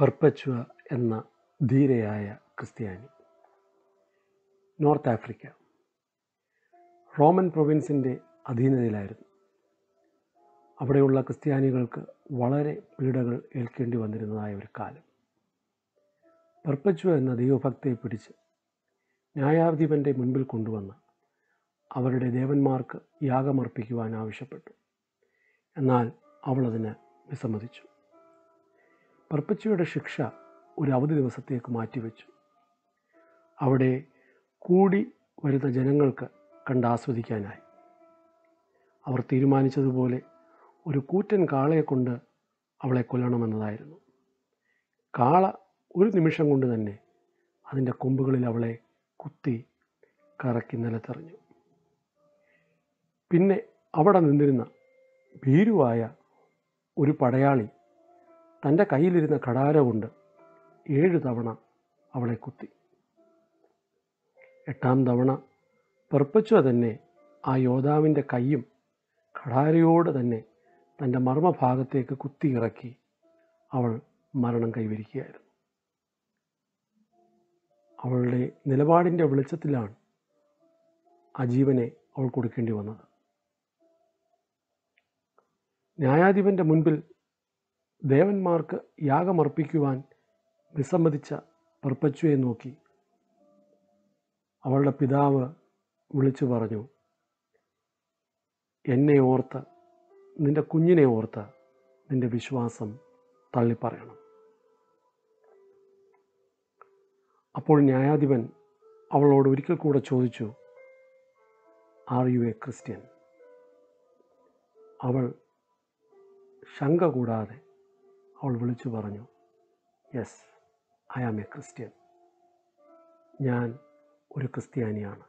പെർപ്പച്വ എന്ന ധീരയായ ക്രിസ്ത്യാനി. North Africa. റോമൻ പ്രൊവിൻസിന്റെ അധീനതയിലായിരുന്നു. അവിടെയുള്ള ക്രിസ്ത്യാനികൾക്ക് വളരെ പീഡകൾ ഏൽക്കേണ്ടി വന്നിരുന്നതായ ഒരു കാലം. പെർപ്പച്വ എന്ന ദൈവഭക്തയെ പിടിച്ച് ന്യായാധിപന്റെ മുൻപിൽ കൊണ്ടുവന്ന് അവരുടെ ദേവന്മാർക്ക് യാഗമർപ്പിക്കുവാൻ ആവശ്യപ്പെട്ടു. എന്നാൽ അവളതിന് വിസമ്മതിച്ചു. പെർപ്പച്വയുടെ ശിക്ഷ ഒരു അവധി ദിവസത്തേക്ക് മാറ്റിവെച്ചു. അവിടെ കൂടി വരുന്ന ജനങ്ങൾക്ക് കണ്ടാസ്വദിക്കാനായി അവർ തീരുമാനിച്ചതുപോലെ ഒരു കൂറ്റൻ കാളയെ കൊണ്ട് അവളെ കൊല്ലണമെന്നതായിരുന്നു. കാള ഒരു നിമിഷം കൊണ്ട് തന്നെ അതിന്റെ കൊമ്പുകളിൽ അവളെ കുത്തി കറക്കി നിലത്തെറിഞ്ഞു. പിന്നെ അവിടെ നിന്നിരുന്ന ഭീരുവായ ഒരു പടയാളി തന്റെ കയ്യിലിരുന്ന കടാര കൊണ്ട് ഏഴ് തവണ അവളെ കുത്തി. എട്ടാം തവണ പെർപ്പച്ചുവ തന്നെ ആ യോദ്ധാവിന്റെ കൈയും കടാരയോട് തന്നെ തന്റെ മർമ്മഭാഗത്തേക്ക് കുത്തി ഇറക്കി അവൾ മരണം കൈവരിക്കുകയായിരുന്നു. അവളുടെ നിലപാടിന്റെ വെളിച്ചത്തിലാണ് ആ ജീവനെ അവൾ കൊടുക്കേണ്ടി വന്നത്. ന്യായാധിപന്റെ മുൻപിൽ ദേവന്മാർക്ക് യാഗമർപ്പിക്കുവാൻ വിസമ്മതിച്ച പെർപ്പച്ചുവെ നോക്കി. അവളുടെ പിതാവ് വിളിച്ചു പറഞ്ഞു എന്നെ ഓർത്ത് നിന്റെ കുഞ്ഞിനെ ഓർത്ത് നിന്റെ വിശ്വാസം തള്ളിപ്പറയണം. അപ്പോൾ ന്യായാധിപൻ അവളോട് ഒരിക്കൽ കൂടെ ചോദിച്ചു ആർ യു എ ക്രിസ്ത്യൻ അവൾ ശങ്ക കൂടാതെ. അവൾ വിളിച്ചു പറഞ്ഞു yes I am a Christian. ഞാൻ ഒരു ക്രിസ്ത്യാനിയാണ്.